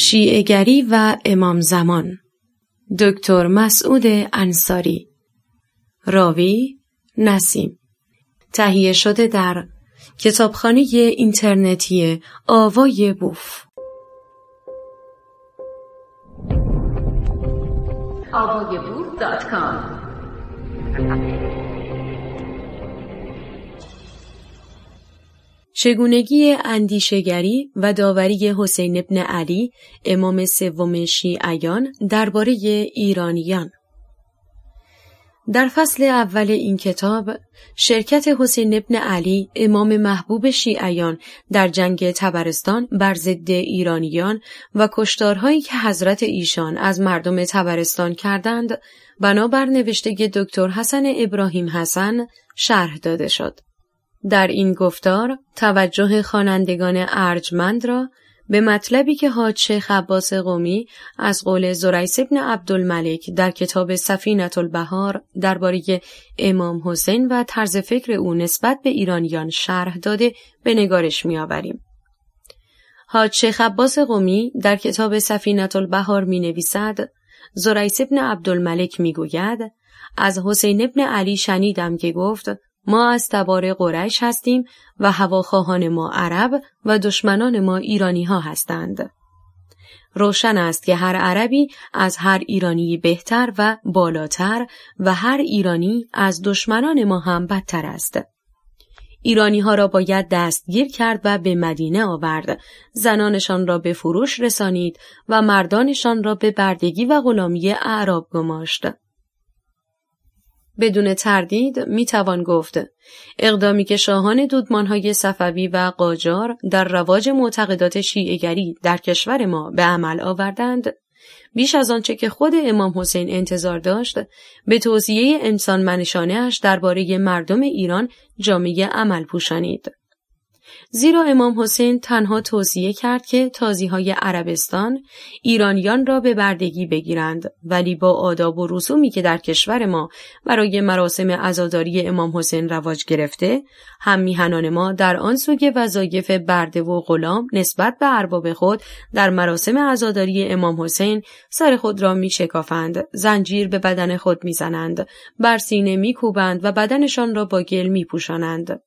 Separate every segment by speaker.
Speaker 1: شیعگری و امام زمان. دکتر مسعود انصاری. راوی نسیم. تهیه شده در کتابخانه اینترنتی آوای بوف. چگونگی اندیشگری و داوری حسین ابن علی امام سوم شیعیان درباره ایرانیان در فصل اول این کتاب شرکت حسین ابن علی امام محبوب شیعیان در جنگ تبرستان بر ضد ایرانیان و کشتارهایی که حضرت ایشان از مردم تبرستان کردند بنابر نوشته دکتر حسن ابراهیم حسن شرح داده شد. در این گفتار توجه خوانندگان ارجمند را به مطلبی که حاج شیخ عباس قومی از قول زریس ابن عبدالملک در کتاب سفینت البهار درباره امام حسین و طرز فکر او نسبت به ایرانیان شرح داده به نگارش میآوریم. حاج شیخ عباس قومی در کتاب سفینت البهار می نویسد زریس ابن عبدالملک می گوید از حسین ابن علی شنیدم که گفت ما از تبار قریش هستیم و هواخواهان ما عرب و دشمنان ما ایرانی ها هستند. روشن است که هر عربی از هر ایرانی بهتر و بالاتر و هر ایرانی از دشمنان ما هم بدتر است. ایرانی ها را باید دستگیر کرد و به مدینه آورد، زنانشان را به فروش رسانید و مردانشان را به بردگی و غلامی اعراب گماشت. بدون تردید می توان گفت اقدامی که شاهان دودمانهای صفوی و قاجار در رواج معتقدات شیعگری در کشور ما به عمل آوردند بیش از آنچه که خود امام حسین انتظار داشت به توصیه انسان منشانه درباره مردم ایران جامعه عمل پوشانید. زیرا امام حسین تنها توصیه کرد که تازی های عربستان ایرانیان را به بردگی بگیرند ولی با آداب و رسومی که در کشور ما برای مراسم عزاداری امام حسین رواج گرفته هم میهنان ما در آن سوگ وظایف برده و غلام نسبت به ارباب خود در مراسم عزاداری امام حسین سر خود را می شکافند زنجیر به بدن خود می‌زنند بر سینه میکوبند و بدنشان را با گل میپوشانند.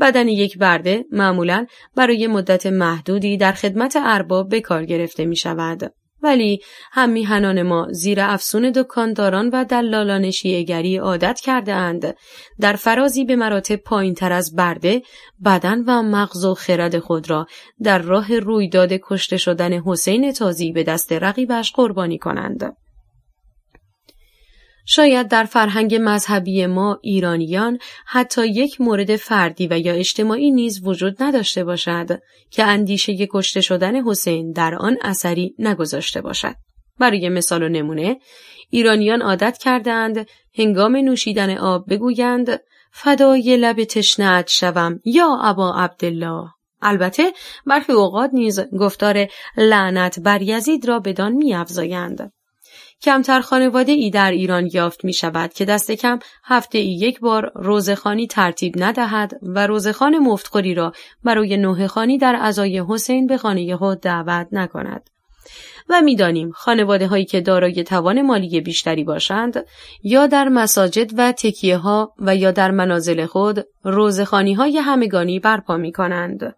Speaker 1: بدن یک برده معمولا برای مدت محدودی در خدمت ارباب به کار گرفته می شود. ولی هم میهنان ما زیر افسون دکانداران و دلالان شیعگری عادت کرده اند در فرازی به مراتب پایین تر از برده بدن و مغز و خرد خود را در راه رویداد کشته شدن حسین تازی به دست رقیبش قربانی کنند. شاید در فرهنگ مذهبی ما ایرانیان حتی یک مورد فردی و یا اجتماعی نیز وجود نداشته باشد که اندیشه کشته شدن حسین در آن اثری نگذاشته باشد. برای مثال و نمونه ایرانیان عادت کردند هنگام نوشیدن آب بگویند فدای لب تشنت شوم یا ابا عبدالله البته برخی اوقات نیز گفتار لعنت بر یزید را بدان میافزایند کمتر خانواده ای در ایران یافت می شود که دست کم هفته ای یک بار روزخانی ترتیب ندهد و روزخان مفتخوری را برای نوه خانی در ازای حسین به خانه خود دعوت نکند. و می‌دانیم خانواده هایی که دارای توان مالی بیشتری باشند یا در مساجد و تکیه ها و یا در منازل خود روزخانی های همگانی برپا می کنند.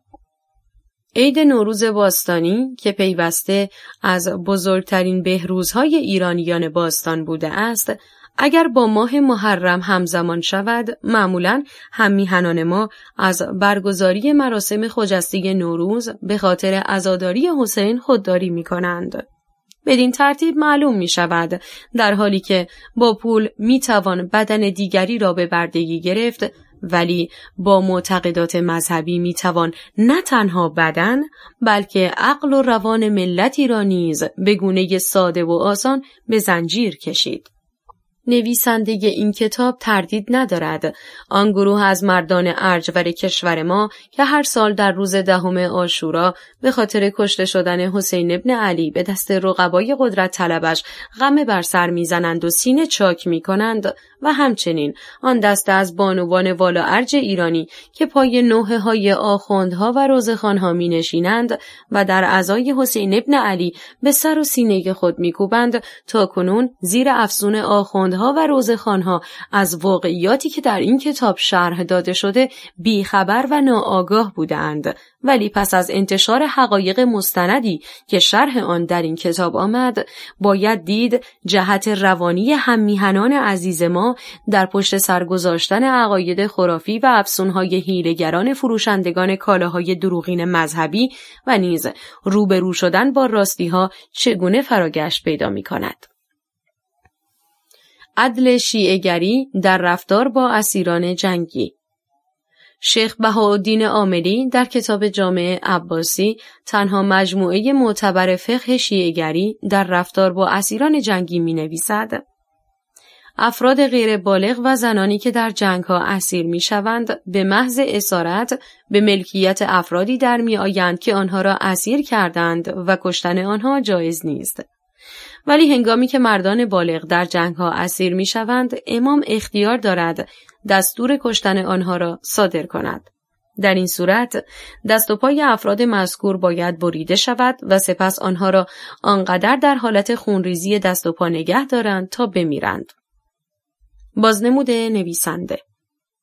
Speaker 1: عید نوروز باستانی که پیوسته از بزرگترین بهروزهای ایرانیان باستان بوده است اگر با ماه محرم همزمان شود معمولا هم میهنان ما از برگزاری مراسم خجسته نوروز به خاطر عزاداری حسین خودداری می کنند. بدین ترتیب معلوم می شود در حالی که با پول می توان بدن دیگری را به بردگی گرفت ولی با معتقدات مذهبی می‌توان نه تنها بدن بلکه عقل و روان ملتی را نیز به گونه ساده و آسان به زنجیر کشید. نویسنده این کتاب تردید ندارد. آن گروه از مردان ارجور کشور ما که هر سال در روز دهم آشورا به خاطر کشته شدن حسین ابن علی به دست رقبای قدرت طلبش غم بر سر می‌زنند و سینه چاک می کنند و همچنین آن دسته از بانوان والا ارج ایرانی که پای نوه های آخوندها و روزخانها می نشینند و در ازای حسین ابن علی به سر و سینه خود می کوبند تا کنون زیر افزون آخوندها و روزخانها از واقعیاتی که در این کتاب شرح داده شده بیخبر و ناآگاه بودند ولی پس از انتشار حقایق مستندی که شرح آن در این کتاب آمد باید دید جهت روانی هممیهنان عزیز ما در پشت سرگذاشتن عقاید خرافی و افسونهای هیلگران فروشندگان کالاهای دروغین مذهبی و نیز روبرو شدن با راستیها چگونه فراگشت پیدا می کند. عدل شیعگری در رفتار با اسیران جنگی شیخ بهاءالدین عاملی در کتاب جامعه عباسی تنها مجموعه معتبر فقه شیعگری در رفتار با اسیران جنگی می نویسد. افراد غیر بالغ و زنانی که در جنگ ها اسیر می شوند به محض اسارت به ملکیت افرادی در می آیند که آنها را اسیر کردند و کشتن آنها جایز نیست. ولی هنگامی که مردان بالغ در جنگ ها اسیر می شوند امام اختیار دارد دستور کشتن آنها را صادر کند. در این صورت دست و پای افراد مذکور باید بریده شود و سپس آنها را آنقدر در حالت خونریزی دست و پا نگه دارند تا بمیرند. بازنمود نویسنده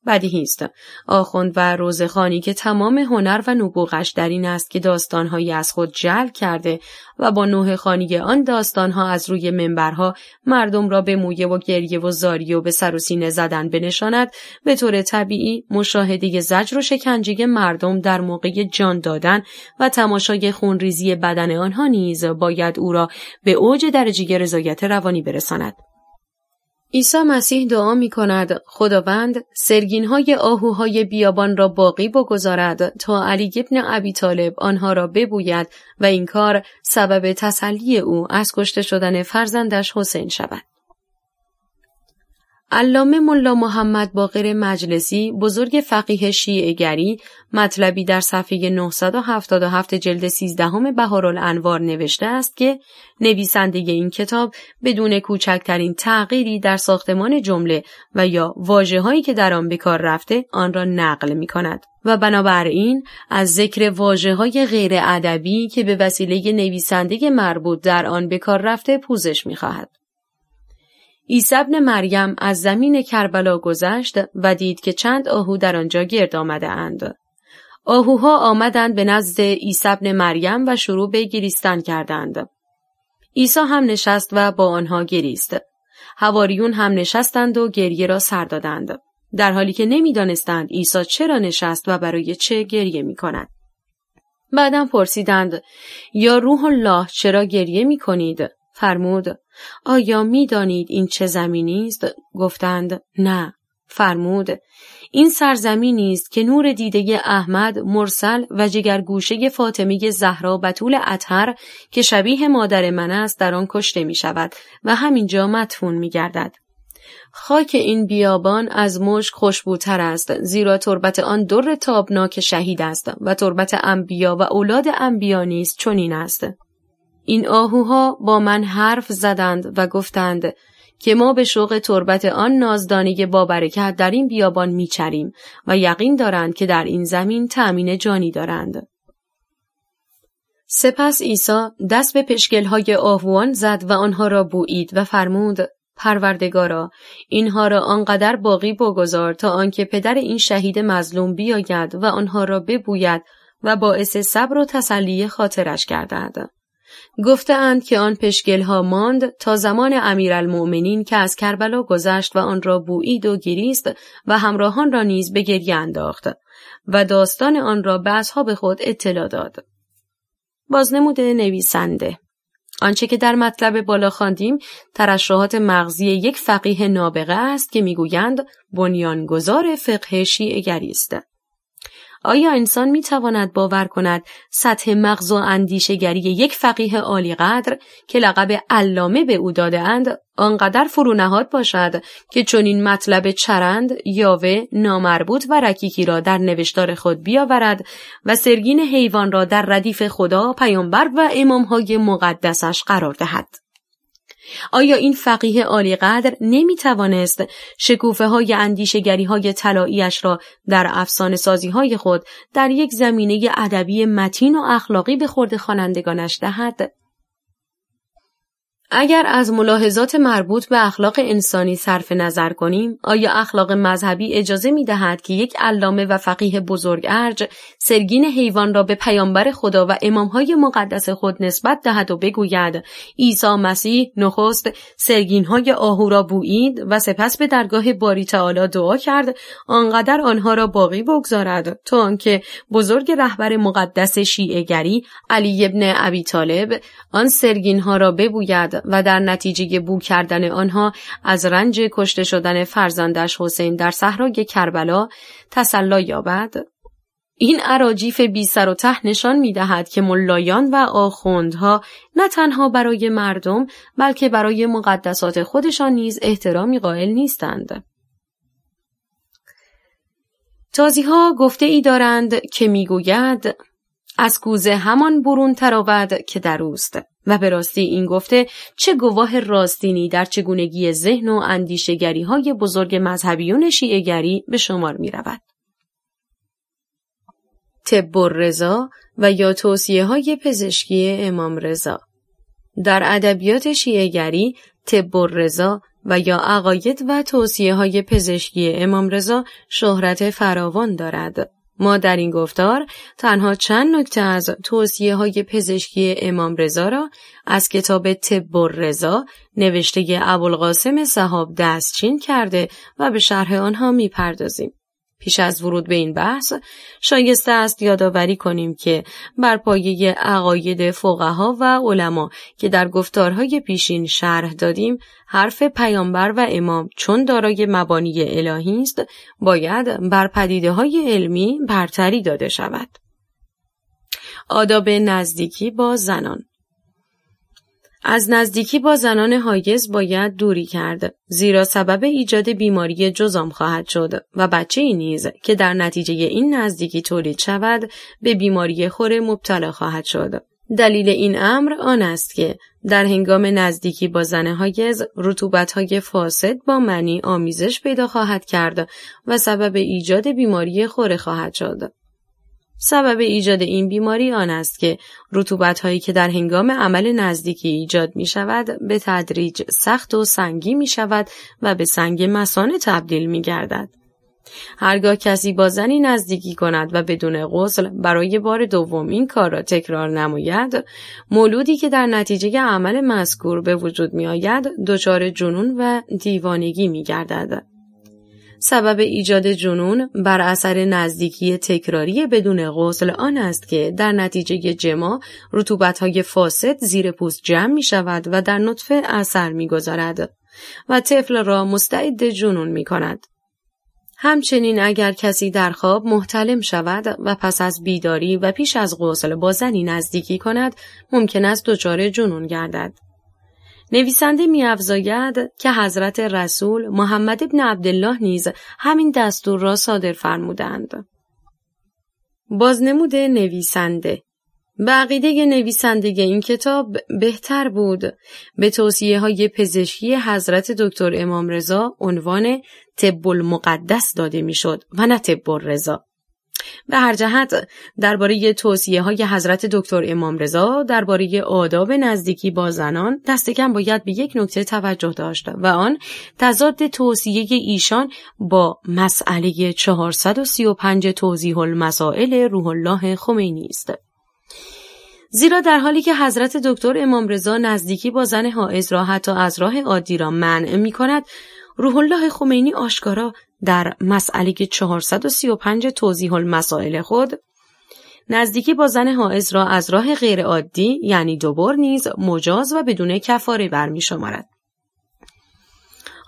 Speaker 1: بدیهی است آخوند و روزخانی که تمام هنر و نبوغش در این است که داستانهایی از خود جلب کرده و با نوه خانی آن داستانها از روی منبرها مردم را به مویه و گریه و زاری و به سر و سینه زدن بنشاند به طور طبیعی مشاهده زجر و شکنجه مردم در موقع جان دادن و تماشای خونریزی بدن آنها نیز باید او را به اوج درجه رضایت روانی برساند. عیسی مسیح دعا می کند خداوند سرگین های آهوهای بیابان را باقی بگذارد تا علی ابن ابی طالب آنها را ببوید و این کار سبب تسلی او از کشته شدن فرزندش حسین شود. علامه ملا محمد باقر مجلسی بزرگ فقیه شیعگری مطلبی در صفحه 977 جلد 13 بهارالانوار نوشته است که نویسنده این کتاب بدون کوچکترین تغییری در ساختمان جمله و یا واجه هایی که در آن به کار رفته آن را نقل می کند و بنابراین از ذکر واجه های غیر ادبی که به وسیله نویسنده مربوط در آن به کار رفته پوزش می خواهد. عیسی ابن مریم از زمین کربلا گذشت و دید که چند آهو در آنجا گرد آمده اند. آهوها آمدند به نزد عیسی ابن مریم و شروع به گریستن کردند. عیسی هم نشست و با آنها گریست. هواریون هم نشستند و گریه را سر دادند. در حالی که نمی‌دانستند عیسی چرا نشست و برای چه گریه می کند. بعدم پرسیدند یا روح الله چرا گریه می کنید؟ فرمود آیا می دانید این چه زمینی است؟ گفتند نه. فرمود این سرزمینی است که نور دیده احمد مرسل و جگرگوشه فاطمه زهرا بطول اطهر که شبیه مادر من است در آن کشته می شود و همینجا مدفون می گردد. خاک این بیابان از مشک خوشبوتر است زیرا تربت آن در تابناک شهید است و تربت انبیا و اولاد انبیا نیز چنین است این آهوها با من حرف زدند و گفتند که ما به شوق تربت آن نازدانی با برکت در این بیابان میچریم و یقین دارند که در این زمین تأمین جانی دارند. سپس عیسی دست به پشگلهای آهوان زد و آنها را بویید و فرمود پروردگارا اینها را آنقدر باقی بگذار تا آنکه پدر این شهید مظلوم بیاید و آنها را ببوید و باعث صبر و تسلی خاطرش گردد. گفتهاند که آن پشگل ها ماند تا زمان امیرالمؤمنین که از کربلا گذشت و آن را بویید و گریست و همراهان را نیز به گریه انداخت و داستان آن را به اصحاب خود اطلاع داد. بازنمود نویسنده آنچه که در مطلب بالا خواندیم ترشحات مغزی یک فقیه نابغه است که می‌گویند بنیانگذار فقه شیعگری است آیا انسان می تواند باور کند سطح مغز و اندیشگری یک فقیه عالی قدر که لقب علامه به او داده اند آنقدر فرونهاد باشد که چنین مطلب چرند، یاوه، نامربوط و رکیکی را در نوشتار خود بیاورد و سرگین حیوان را در ردیف خدا، پیامبر و امامهای مقدسش قرار دهد. آیا این فقیه عالی قدر نمی توانست شکوفه های اندیشگری های را در افسانه سازی های خود در یک زمینه ادبی متین و اخلاقی به خورد خوانندگانش دهد؟ اگر از ملاحظات مربوط به اخلاق انسانی صرف نظر کنیم، آیا اخلاق مذهبی اجازه می دهد که یک علامه و فقیه بزرگ ارج سرگین حیوان را به پیامبر خدا و امامهای مقدس خود نسبت دهد و بگوید عیسی مسیح نخست سرگینهای آهو را بویید و سپس به درگاه باری تعالی دعا کرد آنقدر آنها را باقی بگذارد تا آنکه بزرگ رهبر مقدس شیعهگری علی ابن ابی طالب آن سرگینها را ببوید و در نتیجه بو کردن آنها از رنج کشته شدن فرزندش حسین در صحرای کربلا تسلا یابد این عراجیف بی سر و ته نشان می دهد که ملایان و آخوندها نه تنها برای مردم بلکه برای مقدسات خودشان نیز احترامی قائل نیستند. تازی ها گفته ای دارند که می‌گوید از کوزه همان برون تراود که در اوست و به راستی این گفته چه گواه راستینی در چگونگی ذهن و اندیشگری های بزرگ مذهبیون شیعگری به شمار می رود. طب رضا و یا توصیه های پزشکی امام رضا در ادبیات شیعگری طب رضا و یا عقاید و توصیه های پزشکی امام رضا شهرت فراوان دارد. ما در این گفتار تنها چند نکته از توصیه های پزشکی امام رضا را از کتاب طب رضا نوشته ابوالقاسم صحاب دستچین کرده و به شرح آنها می‌پردازیم. پیش از ورود به این بحث شایسته است یادآوری کنیم که بر پایه عقاید فقها و علما که در گفتارهای پیشین شرح دادیم حرف پیامبر و امام چون دارای مبانی الهی است باید بر پدیده های علمی برتری داده شود. آداب نزدیکی با زنان از نزدیکی با زنان حایز باید دوری کرد زیرا سبب ایجاد بیماری جزام خواهد شد و بچه ای نیز که در نتیجه این نزدیکی تولید شود به بیماری خور مبتلا خواهد شد دلیل این امر آن است که در هنگام نزدیکی با زن حایز رطوبت های فاسد با منی آمیزش پیدا خواهد کرد و سبب ایجاد بیماری خوره خواهد شد. سبب ایجاد این بیماری آن است که رطوبت هایی که در هنگام عمل نزدیکی ایجاد می شود به تدریج سخت و سنگی می شود و به سنگ مسانه تبدیل می گردد. هرگاه کسی با زنی نزدیکی کند و بدون غسل برای بار دوم این کار را تکرار نماید مولودی که در نتیجه عمل مذکور به وجود می آید دچار جنون و دیوانگی می گردد. سبب ایجاد جنون بر اثر نزدیکی تکراری بدون غسل آن است که در نتیجه جما رطوبتهای فاسد زیر پوست جمع می شود و در نطفه اثر می گذارد و طفل را مستعد جنون می کند. همچنین اگر کسی در خواب محتلم شود و پس از بیداری و پیش از غسل با زنی نزدیکی کند ممکن است دچار جنون گردد. نویسنده میافزاید که حضرت رسول محمد ابن عبدالله نیز همین دستور را صادر فرمودند. بازنمود نویسنده به عقیده نویسنده این کتاب بهتر بود به توصیه های پزشکی حضرت دکتر امام رضا عنوان طب المقدس داده می‌شد و نه طب رضا. به هر جهت درباره توصیه های حضرت دکتر امام رضا درباره آداب نزدیکی با زنان دست کم باید به یک نکته توجه داشت و آن تضاد توصیه ایشان با مسئله 435 توضیح المسائل روح الله خمینی است. زیرا در حالی که حضرت دکتر امام رضا نزدیکی با زن حائز را حتی از راه عادی را منع می کند روح الله خمینی آشکارا در مسئله 435 توضیح المسائل خود نزدیکی با زن حائز را از راه غیر عادی یعنی دوبار نیز مجاز و بدون کفاره برمی شمارد.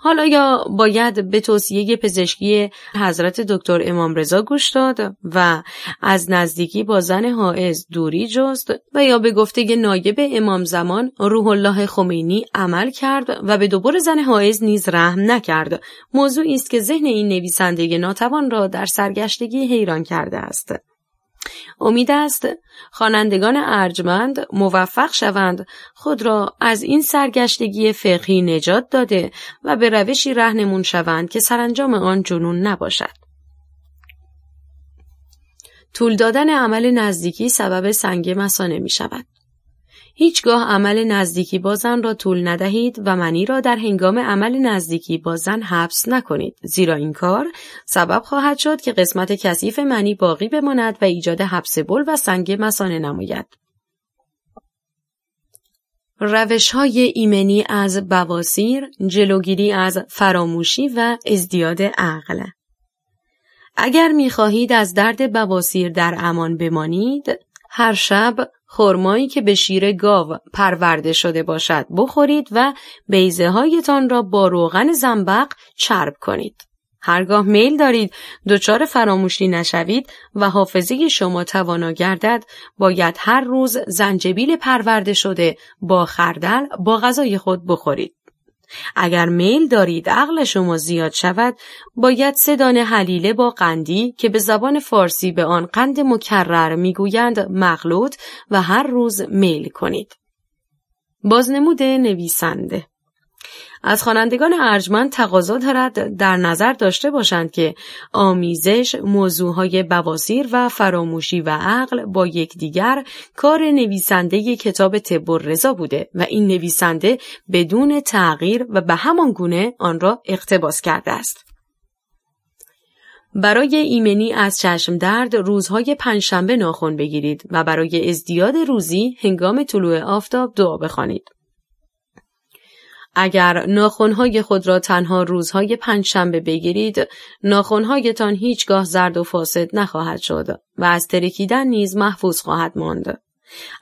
Speaker 1: حالا یا باید به توصیه پزشکی حضرت دکتر امام رضا گوش داد و از نزدیکی با زن حائز دوری جست و یا به گفته نایب امام زمان روح الله خمینی عمل کرد و به دوباره زن حائز نیز رحم نکرد. موضوعی است که ذهن این نویسنده ناتوان را در سرگشتگی حیران کرده است. امید است خوانندگان ارجمند موفق شوند خود را از این سرگشتگی فقهی نجات داده و به روشی رهنمون شوند که سرانجام آن جنون نباشد. طول دادن عمل نزدیکی سبب سنگ مسانه می شود. هیچگاه عمل نزدیکی بازن را طول ندهید و منی را در هنگام عمل نزدیکی بازن حبس نکنید زیرا این کار سبب خواهد شد که قسمت کثیف منی باقی بماند و ایجاد حبس بل و سنگ مسانه نماید. روش های ایمنی از بواسیر، جلوگیری از فراموشی و ازدیاد عقل اگر می خواهید از درد بواسیر در امان بمانید، هر شب خرمایی که به شیر گاو پرورده شده باشد بخورید و بیزه هایتان را با روغن زنبق چرب کنید. هرگاه میل دارید دچار فراموشی نشوید و حافظه شما توانا گردد باید هر روز زنجبیل پرورده شده با خردل با غذای خود بخورید. اگر میل دارید عقل شما زیاد شود باید سه دانه حلیله با قندی که به زبان فارسی به آن قند مکرر می‌گویند مغلوط و هر روز میل کنید. بازنمود نویسنده از خوانندگان ارجمند تقاضا دارد در نظر داشته باشند که آمیزش موضوعهای بواسیر و فراموشی و عقل با یکدیگر کار نویسنده کتاب تب رضا بوده و این نویسنده بدون تغییر و به همان گونه آن را اقتباس کرده است. برای ایمنی از چشم درد روزهای پنجشنبه ناخن بگیرید و برای ازدیاد روزی هنگام طلوع آفتاب دعا بخوانید. اگر ناخونهای خود را تنها روزهای پنجشنبه بگیرید ناخونهایتان هیچگاه زرد و فاسد نخواهد شد و از ترکیدن نیز محفوظ خواهد ماند.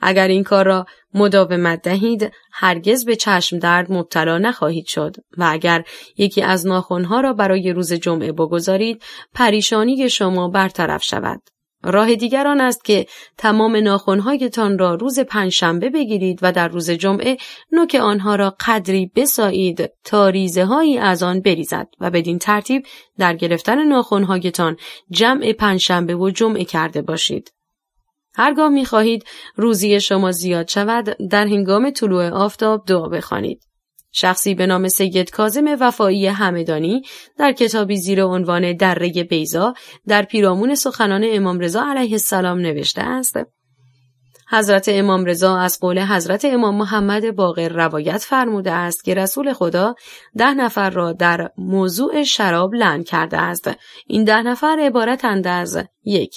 Speaker 1: اگر این کار را مداومت دهید هرگز به چشم درد مبتلا نخواهید شد و اگر یکی از ناخونها را برای روز جمعه بگذارید پریشانی شما برطرف شود. راه دیگر آن است که تمام ناخونهایتان را روز پنجشنبه بگیرید و در روز جمعه نوک آنها را قدری بسایید تا ریزه هایی از آن بریزد و بدین ترتیب در گرفتن ناخونهایتان جمع پنجشنبه و جمعه کرده باشید. هرگاه می خواهید روزی شما زیاد شود در هنگام طلوع آفتاب دعا بخوانید. شخصی به نام سید کازم وفایی همدانی در کتابی زیر عنوان دره بیزا در پیرامون سخنان امام رضا علیه السلام نوشته است حضرت امام رضا از قول حضرت امام محمد باقر روایت فرموده است که رسول خدا ده نفر را در موضوع شراب لعن کرده است. این ده نفر عبارتند از یک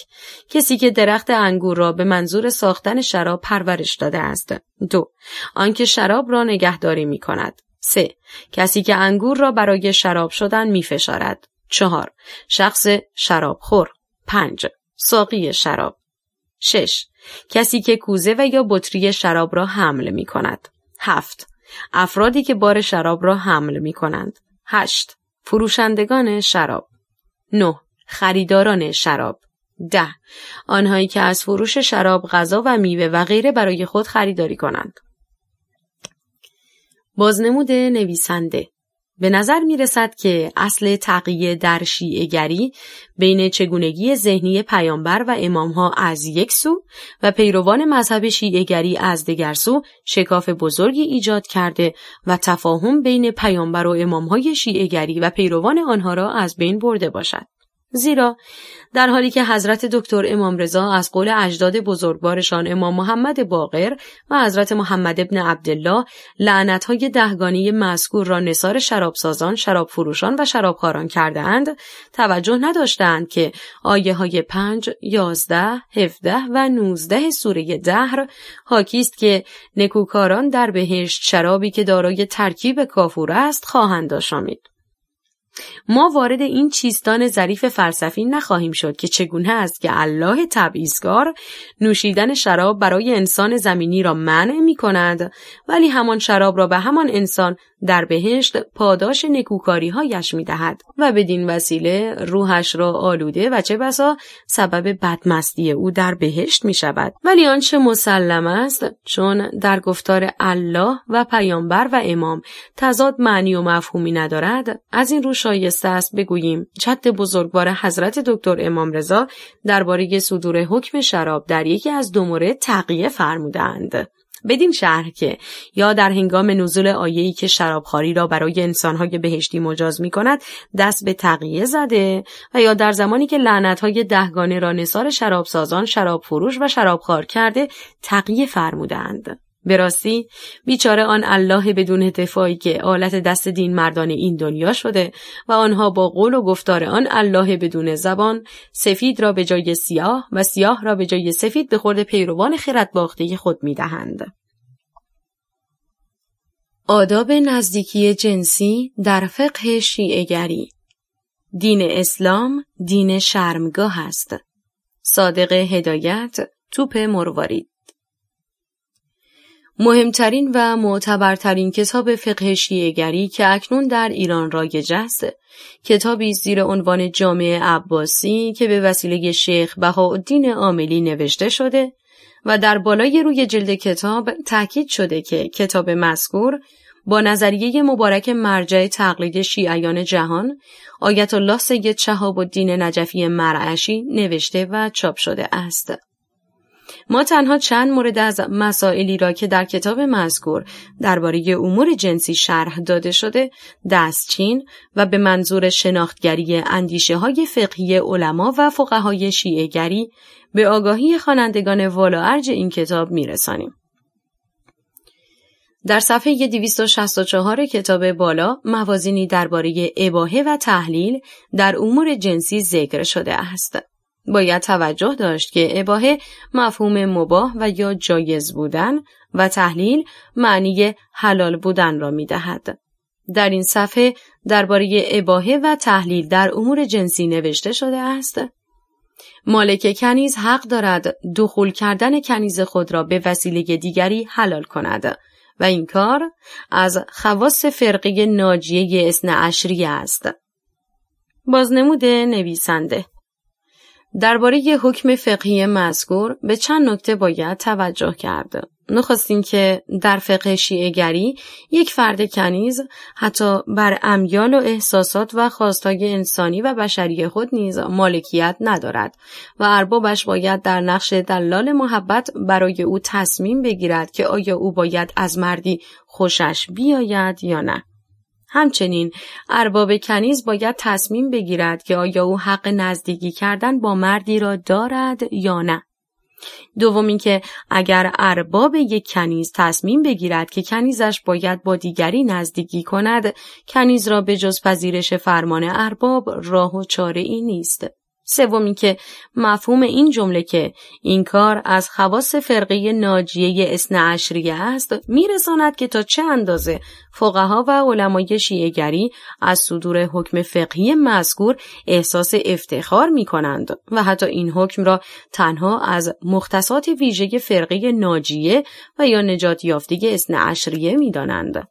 Speaker 1: کسی که درخت انگور را به منظور ساختن شراب پرورش داده است. دو آنکه شراب را نگهداری می کند. سه کسی که انگور را برای شراب شدن می فشارد. چهار شخص شراب خور. پنج ساقی شراب. شش کسی که کوزه و یا بطری شراب را حمل می کند. هفت افرادی که بار شراب را حمل می کنند. هشت فروشندگان شراب. نه خریداران شراب. ده آنهایی که از فروش شراب غذا و میوه و غیره برای خود خریداری کنند. بازنمود نویسنده به نظر می رسد که اصل تقیه در گری بین چگونگی ذهنی پیامبر و امامها از یک سو و پیروان مذهب گری از دگر سو شکاف بزرگی ایجاد کرده و تفاهم بین پیامبر و امامهای گری و پیروان آنها را از بین برده باشد. زیرا در حالی که حضرت دکتر امام رضا از قول اجداد بزرگوارشان امام محمد باقر و حضرت محمد ابن عبدالله لعنتهای دهگانی مذکور را نصار شرابسازان، شراب فروشان و شرابخواران کرده اند، توجه نداشتند که آیه های پنج، یازده، هفده و نوزده سوره دهر حاکی است که نکوکاران در بهشت شرابی که دارای ترکیب کافور است خواهند آشامید. ما وارد این چیستان ظریف فلسفی نخواهیم شد که چگونه است که الله تبعیضگار نوشیدن شراب برای انسان زمینی را منع می کند ولی همان شراب را به همان انسان در بهشت پاداش نکوکاری هایش می دهد و بدین وسیله روحش را آلوده و چه بسا سبب بدمستی او در بهشت می شود. ولی آنچه مسلم است چون در گفتار الله و پیامبر و امام تضاد معنی و مفهومی ندارد از این رو شایسته است بگوییم چت بزرگوار حضرت دکتر امام رضا درباره صدور حکم شراب در یکی از دو مورد تقیه فرمودند. بدین شهر که یا در هنگام نزول آیه‌ای که شرابخواری را برای انسانهای بهشتی مجاز می کند دست به تقیه زده و یا در زمانی که لعنتهای دهگانه را نصار شرابسازان شراب فروش و شرابخوار کرده تقیه فرمودند. به راستی بیچاره آن الله بدون دفاعی که آلت دست دین مردان این دنیا شده و آنها با قول و گفتار آن الله بدون زبان سفید را به جای سیاه و سیاه را به جای سفید به خورد پیروان خیرت باخته خود می‌دهند. آداب نزدیکی جنسی در فقه شیعگری دین اسلام دین شرمگاه است. صادق هدایت توپ مروارید مهمترین و معتبرترین کتاب فقه شیعگری که اکنون در ایران رایج است کتابی زیر عنوان جامعه عباسی که به وسیله شیخ بهاءالدین عاملی نوشته شده و در بالای روی جلد کتاب تاکید شده که کتاب مذکور با نظریه مبارک مرجع تقلید شیعیان جهان آیت الله سید شهاب الدین نجفی مرعشی نوشته و چاپ شده است. ما تنها چند مورد از مسائلی را که در کتاب مذکور درباره امور جنسی شرح داده شده دستچین و به منظور شناختگری اندیشه های فقهی علما و فقهای شیعهگری به آگاهی خوانندگان والا ارج این کتاب میرسانیم. در صفحه 264 کتاب بالا موازینی درباره اباهه و تحلیل در امور جنسی ذکر شده است. باید توجه داشت که اباهه مفهوم مباه و یا جایز بودن و تحلیل معنی حلال بودن را می دهد. در این صفحه درباره اباهه و تحلیل در امور جنسی نوشته شده است. مالک کنیز حق دارد دخول کردن کنیز خود را به وسیله دیگری حلال کند و این کار از خواص فرقی ناجیه اسن عشری است. بازنمود نویسنده درباره حکم فقهی مذکور به چند نکته باید توجه کرد. نخواستیم که در فقه شیعگری یک فرد کنیز حتی بر امیال و احساسات و خواستای انسانی و بشری خود نیز مالکیت ندارد و اربابش باید در نقش دلال محبت برای او تصمیم بگیرد که آیا او باید از مردی خوشش بیاید یا نه. همچنین ارباب کنیز باید تصمیم بگیرد که آیا او حق نزدیکی کردن با مردی را دارد یا نه. دوم که اگر ارباب یک کنیز تصمیم بگیرد که کنیزش باید با دیگری نزدیکی کند کنیز را به جز پذیرش فرمان ارباب راه و چاره ای نیست. سومی که مفهوم این جمله که این کار از خواص فرقه ناجیه اسن عشریه است میرساند که تا چه اندازه فقها و علمای شیعگری از صدور حکم فقهی مذکور احساس افتخار می کنند و حتی این حکم را تنها از مختصات ویژه فرقه ناجیه و یا نجات یافته اسن عشریه می دانند.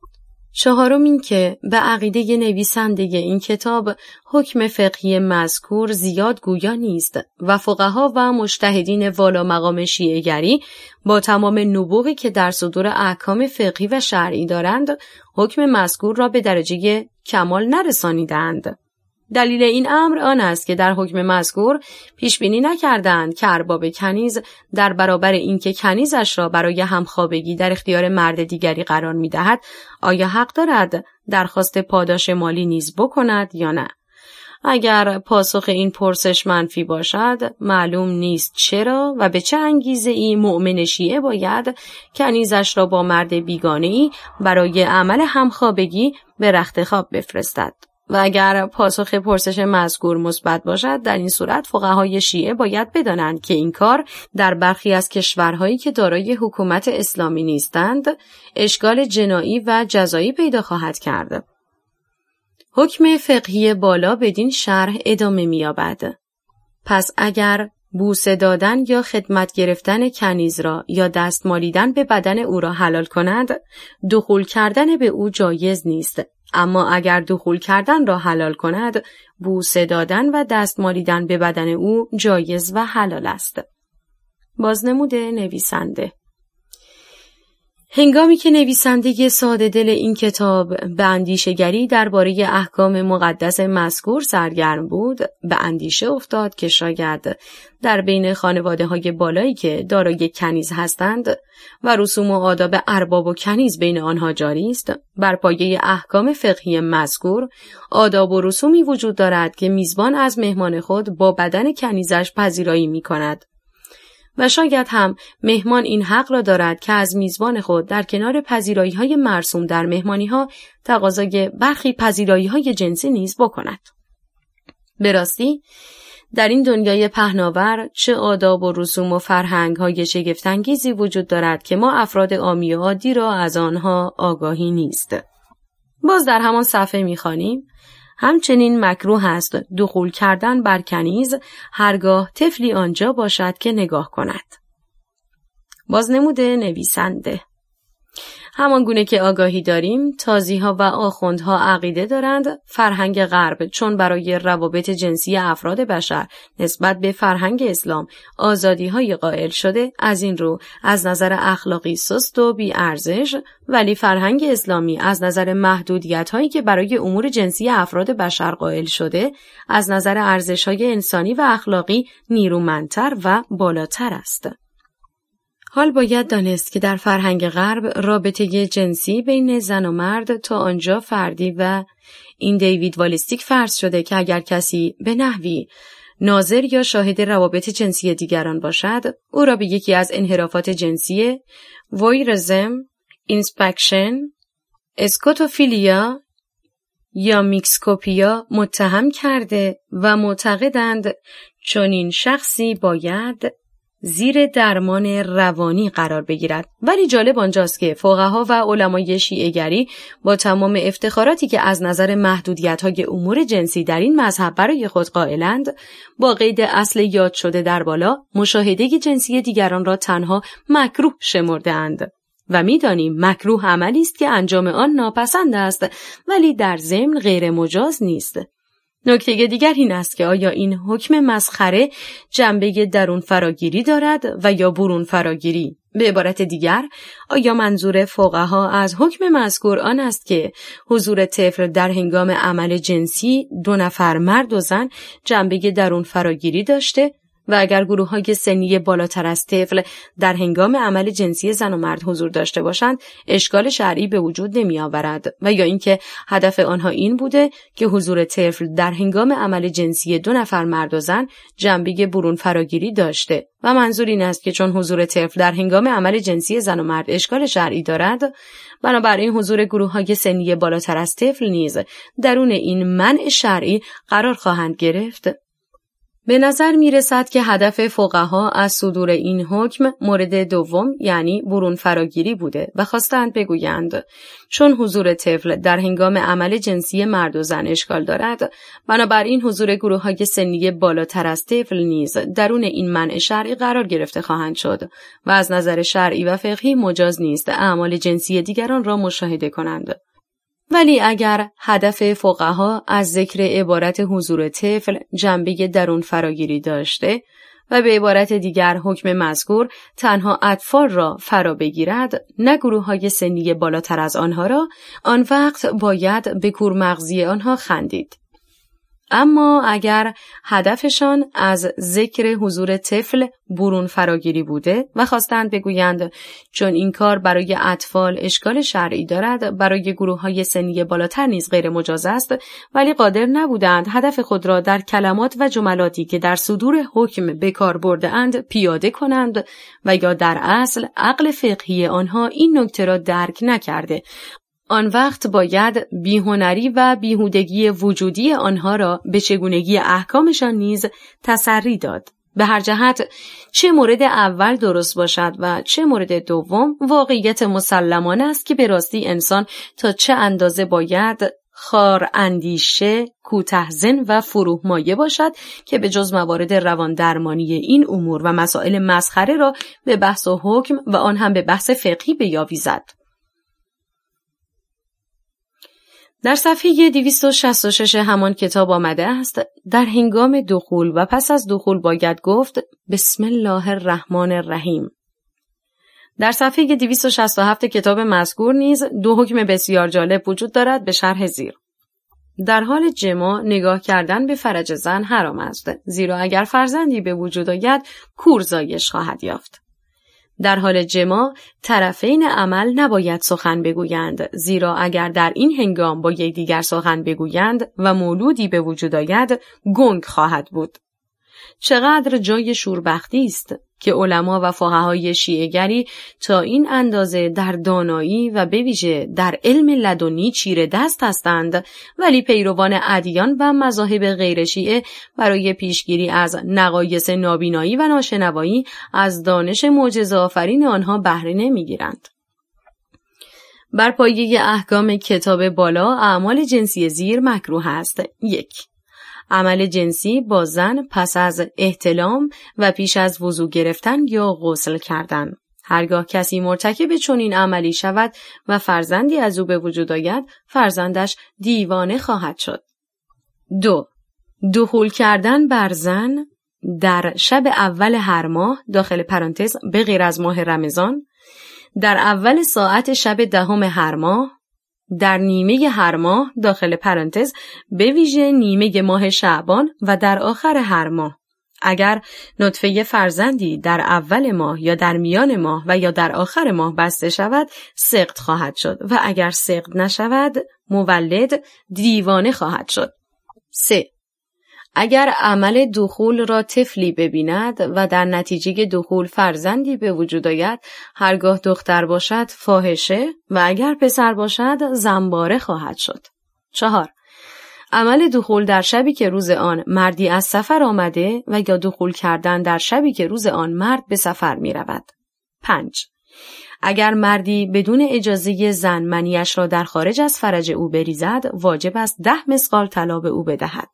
Speaker 1: چهارم این که به عقیده نویسنده این کتاب حکم فقهی مذکور زیاد گویا نیست و فقها و مشتهدین والا مقام شیعگری با تمام نبوغی که در صدور احکام فقهی و شرعی دارند حکم مذکور را به درجه کمال نرسانیدند. دلیل این امر آن است که در حکم مذکور پیش بینی نکردند که ارباب کنیز در برابر اینکه کنیزش را برای همخوابگی در اختیار مرد دیگری قرار می دهد آیا حق دارد درخواست پاداش مالی نیز بکند یا نه؟ اگر پاسخ این پرسش منفی باشد معلوم نیست چرا و به چه انگیزه ای مؤمن شیعه باید کنیزش را با مرد بیگانه ای برای عمل همخوابگی به رخت خواب بفرستد. و اگر پاسخ پرسش مذکور مثبت باشد در این صورت فقهای شیعه باید بدانند که این کار در برخی از کشورهایی که دارای حکومت اسلامی نیستند اشکال جنایی و جزایی پیدا خواهد کرد. حکم فقهی بالا بدین شرح ادامه می‌یابد. پس اگر بوسه دادن یا خدمت گرفتن کنیز را یا دست مالیدن به بدن او را حلال کند دخول کردن به او جایز نیست. اما اگر دخول کردن را حلال کند بوسه دادن و دست مالیدن به بدن او جایز و حلال است. بازنمود نویسنده هنگامی که نویسنده ساده دل این کتاب به اندیشگری درباره احکام مقدس مذکور سرگرم بود به اندیشه افتاد که شاید در بین خانواده های بالایی که دارای کنیز هستند و رسوم و آداب ارباب و کنیز بین آنها جاری است بر پایه احکام فقهی مذکور آداب و رسومی وجود دارد که میزبان از مهمان خود با بدن کنیزش پذیرایی می کند و شاید هم مهمان این حق را دارد که از میزبان خود در کنار پذیرایی های مرسوم در مهمانی ها تقاضای برخی پذیرایی های جنسی نیز بکند. به راستی در این دنیای پهناور چه آداب و رسوم و فرهنگ های شگفتانگیزی وجود دارد که ما افراد عامی عادی را از آنها آگاهی نیست. باز در همان صفحه می‌خوانیم همچنین مکروه است دخول کردن بر کنیز هرگاه طفلی آنجا باشد که نگاه کند. بازنمود نویسنده همان گونه که آگاهی داریم تازی ها و آخوندها عقیده دارند فرهنگ غرب چون برای روابط جنسی افراد بشر نسبت به فرهنگ اسلام آزادی های قائل شده از این رو از نظر اخلاقی سست و بی ارزش ولی فرهنگ اسلامی از نظر محدودیت هایی که برای امور جنسی افراد بشر قائل شده از نظر ارزش های انسانی و اخلاقی نیرومندتر و بالاتر است. حال باید دانست که در فرهنگ غرب رابطه جنسی بین زن و مرد تا آنجا فردی و individualistic فرض شده که اگر کسی به نحوی ناظر یا شاهد روابط جنسی دیگران باشد او را به یکی از انحرافات جنسی voyeurism، inspection، اسکوتوفیلیا یا میکسکوپیا متهم کرده و معتقدند چون این شخصی باید زیر درمان روانی قرار بگیرد. ولی جالب آنجاست که فقها و علمای شیعهگری با تمام افتخاراتی که از نظر محدودیت های امور جنسی در این مذهب برای خود قائلند با قید اصل یاد شده در بالا مشاهده جنسی دیگران را تنها مکروه شمرده و می‌دانیم مکروه عملی است که انجام آن ناپسند است ولی در ضمن غیر مجاز نیست. نکته دیگر این است که آیا این حکم مسخره جنبه درون فراگیری دارد و یا برون فراگیری؟ به عبارت دیگر آیا منظور فقها از حکم مذکور آن است که حضور طفل در هنگام عمل جنسی دو نفر مرد و زن جنبه درون فراگیری داشته و اگر گروه های سنی بالاتر از طفل در هنگام عمل جنسی زن و مرد حضور داشته باشند اشکال شرعی به وجود نمی آورد و یا اینکه هدف آنها این بوده که حضور طفل در هنگام عمل جنسی دو نفر مرد و زن جنبه برون فراگیری داشته. و منظور این است که چون حضور طفل در هنگام عمل جنسی زن و مرد اشکال شرعی دارد بنابراین حضور گروه های سنی بالاتر از طفل نیز درون این منع شرعی قرار خواهند گرفت. به نظر می رسد که هدف فقها از صدور این حکم مورد دوم یعنی برون فراگیری بوده و خواستند بگویند چون حضور طفل در هنگام عمل جنسی مرد و زن اشکال دارد بنابراین حضور گروه های سنی بالاتر از طفل نیز درون این منع شرعی قرار گرفته خواهند شد و از نظر شرعی و فقهی مجاز نیست اعمال جنسی دیگران را مشاهده کنند. ولی اگر هدف فقها از ذکر عبارت حضور طفل جنبه درون فراگیری داشته و به عبارت دیگر حکم مذکور تنها اطفال را فرا بگیرد نه گروه های سنی بالاتر از آنها را آن وقت باید به کورمغزی آنها خندید. اما اگر هدفشان از ذکر حضور طفل برون فراگیری بوده و خواستند بگویند چون این کار برای اطفال اشکال شرعی دارد برای گروه های سنی بالاتر نیز غیر مجاز است ولی قادر نبودند هدف خود را در کلمات و جملاتی که در صدور حکم به کار برده اند پیاده کنند و یا در اصل عقل فقهی آنها این نکته را درک نکرده. آن وقت باید بیهنری و بیهودگی وجودی آنها را به چگونگی احکامشان نیز تسری داد. به هر جهت چه مورد اول درست باشد و چه مورد دوم واقعیت مسلمان است که به راستی انسان تا چه اندازه باید خار اندیشه، کوتهزن و فروح مایه باشد که به جز موارد روان درمانی این امور و مسائل مسخره را به بحث و حکم و آن هم به بحث فقهی بیاویزد. در صفحه 266 همان کتاب آمده است در هنگام دخول و پس از دخول باید گفت بسم الله الرحمن الرحیم در صفحه 267 کتاب مذکور نیز دو حکم بسیار جالب وجود دارد به شرح زیر. در حال جما نگاه کردن به فرج زن حرام است زیرا اگر فرزندی به وجود آید کور زایش خواهد یافت. در حال جما طرفین عمل نباید سخن بگویند زیرا اگر در این هنگام با یکدیگر سخن بگویند و مولودی به وجود آید گنگ خواهد بود. چقدر جای شوربختی است که علما و فقهای شیعهگری تا این اندازه در دانایی و بویژه در علم لدنی چیره دست هستند ولی پیروان ادیان و مذاهب غیر شیعه برای پیشگیری از نقایص نابینایی و ناشنوایی از دانش معجزه آفرین آنها بهره نمی‌گیرند. بر پایه احکام کتاب بالا اعمال جنسی زیر مکروه است. یک عمل جنسی با زن پس از احتلام و پیش از وضوع گرفتن یا غسل کردن. هرگاه کسی مرتکب چنین عملی شود و فرزندی از او به وجود آید فرزندش دیوانه خواهد شد. دو دخول کردن بر زن در شب اول هر ماه داخل پرانتز به غیر از ماه رمضان در اول ساعت شب دهم هر ماه در نیمه هر ماه داخل پرانتز به ویژه نیمه ماه شعبان و در آخر هر ماه اگر نطفه فرزندی در اول ماه یا در میان ماه و یا در آخر ماه بسته شود سقط خواهد شد و اگر سقط نشود مولد دیوانه خواهد شد 3. اگر عمل دخول را طفلی ببیند و در نتیجه دخول فرزندی به وجود آید هرگاه دختر باشد فاحشه و اگر پسر باشد زنباره خواهد شد. چهار عمل دخول در شبی که روز آن مردی از سفر آمده و یا دخول کردن در شبی که روز آن مرد به سفر می رود. 5. اگر مردی بدون اجازه زن منیش را در خارج از فرج او بریزد واجب است ده مسقال طلا به او بدهد.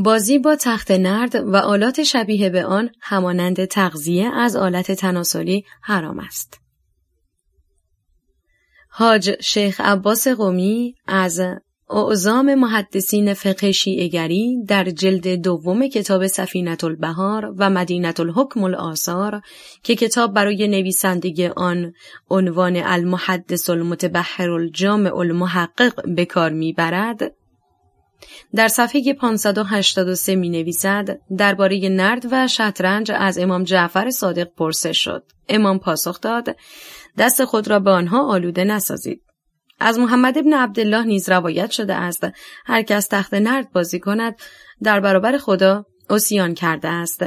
Speaker 1: بازی با تخت نرد و آلات شبیه به آن همانند تغذیه از آلت تناسلی حرام است. حاج شیخ عباس قومی از اعظام محدثین فقه شیعگری در جلد دوم کتاب سفینت البهار و مدینت الحکم الآثار که کتاب برای نویسندگی آن عنوان المحدث المتبحر الجامع المحقق به کار می‌برد در صفحه 583 می نویسد درباره نرد و شطرنج از امام جعفر صادق پرسش شد. امام پاسخ داد دست خود را به آنها آلوده نسازید. از محمد ابن عبدالله نیز روایت شده است هر کس تخت نرد بازی کند در برابر خدا اسیان کرده است.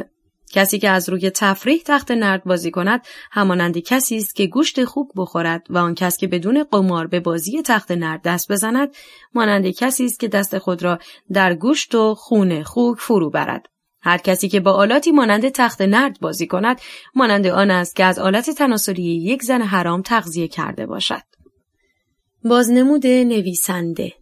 Speaker 1: کسی که از روی تفریح تخت نرد بازی کند همانند کسی است که گوشت خوب بخورد و آن کس که بدون قمار به بازی تخت نرد دست بزند مانند کسی است که دست خود را در گوشت و خون خوک فرو برد. هر کسی که با آلاتی مانند تخت نرد بازی کند مانند آن است که از آلت تناسلی یک زن حرام تغذیه کرده باشد. بازنمود نویسنده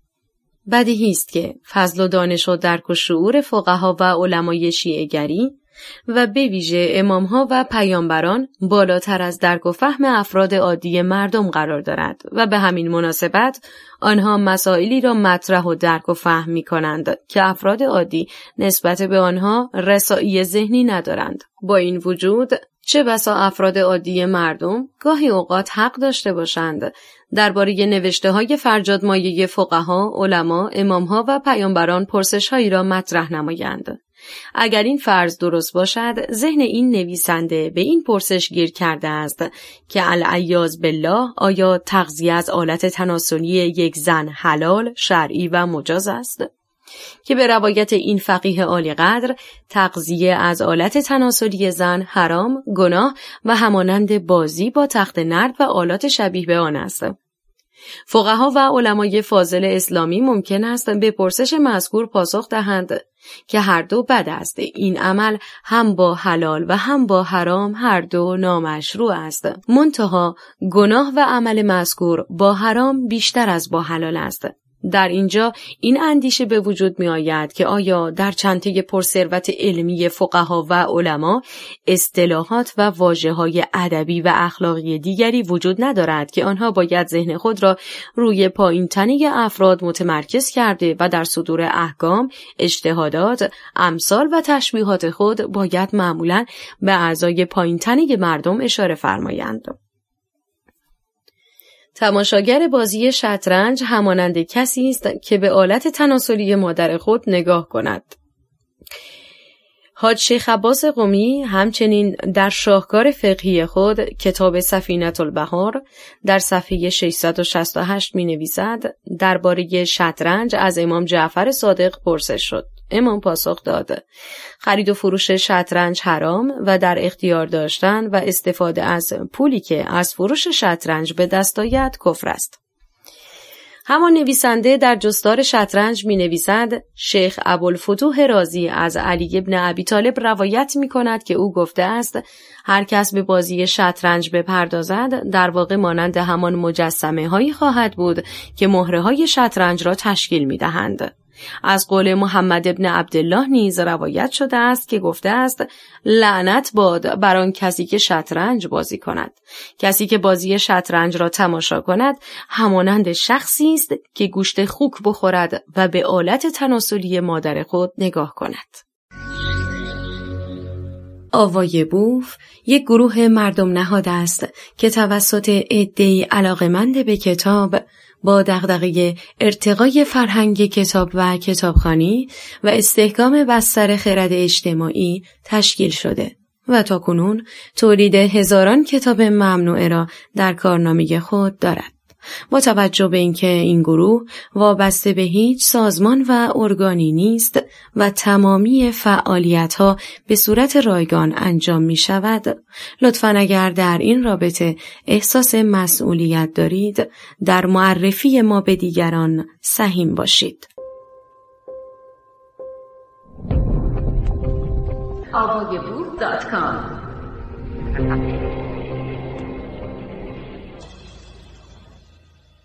Speaker 1: بدیهی است که فضل و دانش و درک و شعور فقها و علمای شیعهگری و به ویژه امامها و پیامبران بالاتر از درک و فهم افراد عادی مردم قرار دارد و به همین مناسبت آنها مسائلی را مطرح و درک و فهم می کنند که افراد عادی نسبت به آنها رسایی ذهنی ندارند. با این وجود چه بسا افراد عادی مردم گاهی اوقات حق داشته باشند درباره نوشته های فرجاد مایه فقها، علما، امامها و پیامبران پرسش هایی را مطرح نمایند. اگر این فرض درست باشد ذهن این نویسنده به این پرسش گیر کرده است که العیاز بالله آیا تغذیه از آلت تناسلی یک زن حلال شرعی و مجاز است؟ که به روایت این فقیه عالی قدر تغذیه از آلت تناسلی زن حرام گناه و همانند بازی با تخت نرد و آلات شبیه به آن است. فقها و علمای فاضل اسلامی ممکن است به پرسش مذکور پاسخ دهند که هر دو بد است. این عمل هم با حلال و هم با حرام هر دو نامشروع است. منتها گناه و عمل مذکور با حرام بیشتر از با حلال است. در اینجا این اندیشه به وجود می آید که آیا در چنته پرثروت علمی فقها و علما اصطلاحات و واجه های ادبی و اخلاقی دیگری وجود ندارد که آنها باید ذهن خود را روی پایین تنه افراد متمرکز کرده و در صدور احکام، اجتهادات، امثال و تشبیهات خود باید معمولا به اعضای پایین تنه مردم اشاره فرمایند. تماشاگر بازی شطرنج همانند کسی است که به آلت تناسلی مادر خود نگاه کند. حاج شیخ عباس قومی همچنین در شاهکار فقهی خود کتاب سفینت البهار در صفحه 668 می نویسد درباره شطرنج از امام جعفر صادق پرسش شد. امام پاسخ داد خرید و فروش شطرنج حرام و در اختیار داشتن و استفاده از پولی که از فروش شطرنج به دست آید کفر است همان نویسنده در جستار شطرنج می نویسد شیخ ابوالفتوح رازی از علی ابن ابی طالب روایت می کند که او گفته است هر کس به بازی شطرنج بپردازد در واقع مانند همان مجسمه هایی خواهد بود که مهره های شطرنج را تشکیل می دهند. از قول محمد ابن عبدالله نیز روایت شده است که گفته است لعنت باد بر آن کسی که شطرنج بازی کند. کسی که بازی شطرنج را تماشا کند همانند شخصی است که گوشت خوک بخورد و به آلت تناسلی مادر خود نگاه کند. آوای بوف یک گروه مردم نهاد است که توسط عدهای علاقمند به کتاب با دغدغه ارتقای فرهنگ کتاب و کتابخانی و استحکام بستر خرد اجتماعی تشکیل شده و تا کنون تولید هزاران کتاب ممنوعه را در کارنامه خود دارد. با توجه به اینکه این گروه وابسته به هیچ سازمان و ارگانی نیست و تمامی فعالیت ها به صورت رایگان انجام می شود لطفا اگر در این رابطه احساس مسئولیت دارید در معرفی ما به دیگران سهیم باشید. آوای